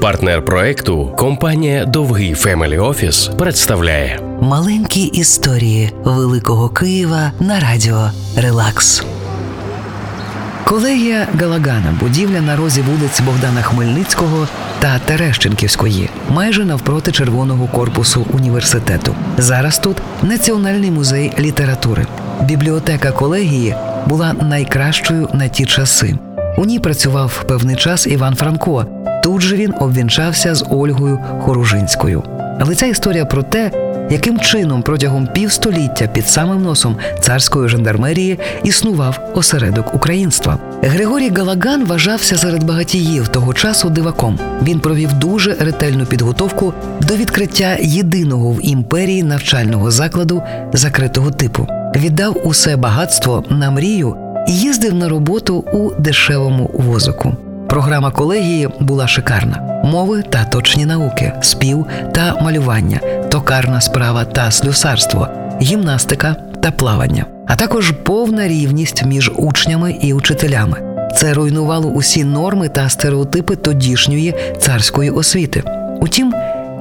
Партнер проекту компанія Довгий Фемелі Офіс представляє Маленькі історії Великого Києва на радіо Релакс. Колегія Галагана, будівля на розі вулиць Богдана Хмельницького та Терещенківської, майже навпроти червоного корпусу університету. Зараз тут Національний музей літератури. Бібліотека колегії була найкращою на ті часи. У ній працював певний час Іван Франко. Тут же він обвінчався з Ольгою Хоружинською. Але ця історія про те, яким чином протягом півстоліття під самим носом царської жандармерії існував осередок українства. Григорій Галаган вважався серед багатіїв того часу диваком. Він провів дуже ретельну підготовку до відкриття єдиного в імперії навчального закладу закритого типу. Віддав усе багатство на мрію і їздив на роботу у дешевому возику. Програма колегії була шикарна: мови та точні науки, спів та малювання, токарна справа та слюсарство, гімнастика та плавання, а також повна рівність між учнями і учителями. Це руйнувало усі норми та стереотипи тодішньої царської освіти. Утім,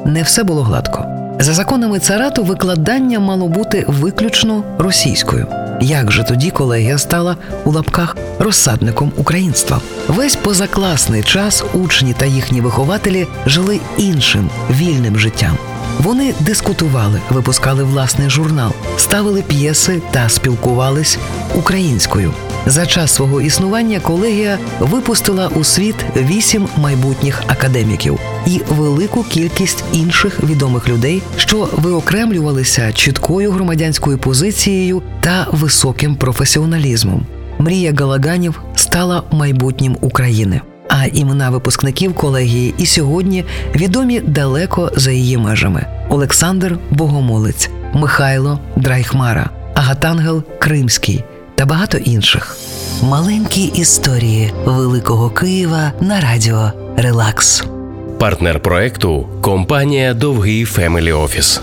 не все було гладко. За законами царату викладання мало бути виключно російською. Як же тоді колегія стала у лапках розсадником українства? Весь позакласний час учні та їхні вихователі жили іншим вільним життям. Вони дискутували, випускали власний журнал, ставили п'єси та спілкувались українською. За час свого існування колегія випустила у світ вісім майбутніх академіків і велику кількість інших відомих людей, що виокремлювалися чіткою громадянською позицією та високим професіоналізмом. Мрія Галаганів стала майбутнім України. А імена випускників колегії і сьогодні відомі далеко за її межами: Олександр Богомолець, Михайло Драйхмара, Агатангел Кримський та багато інших. Маленькі історії Великого Києва на радіо Релакс. партнер проекту компанія Довгий Фемелі Офіс.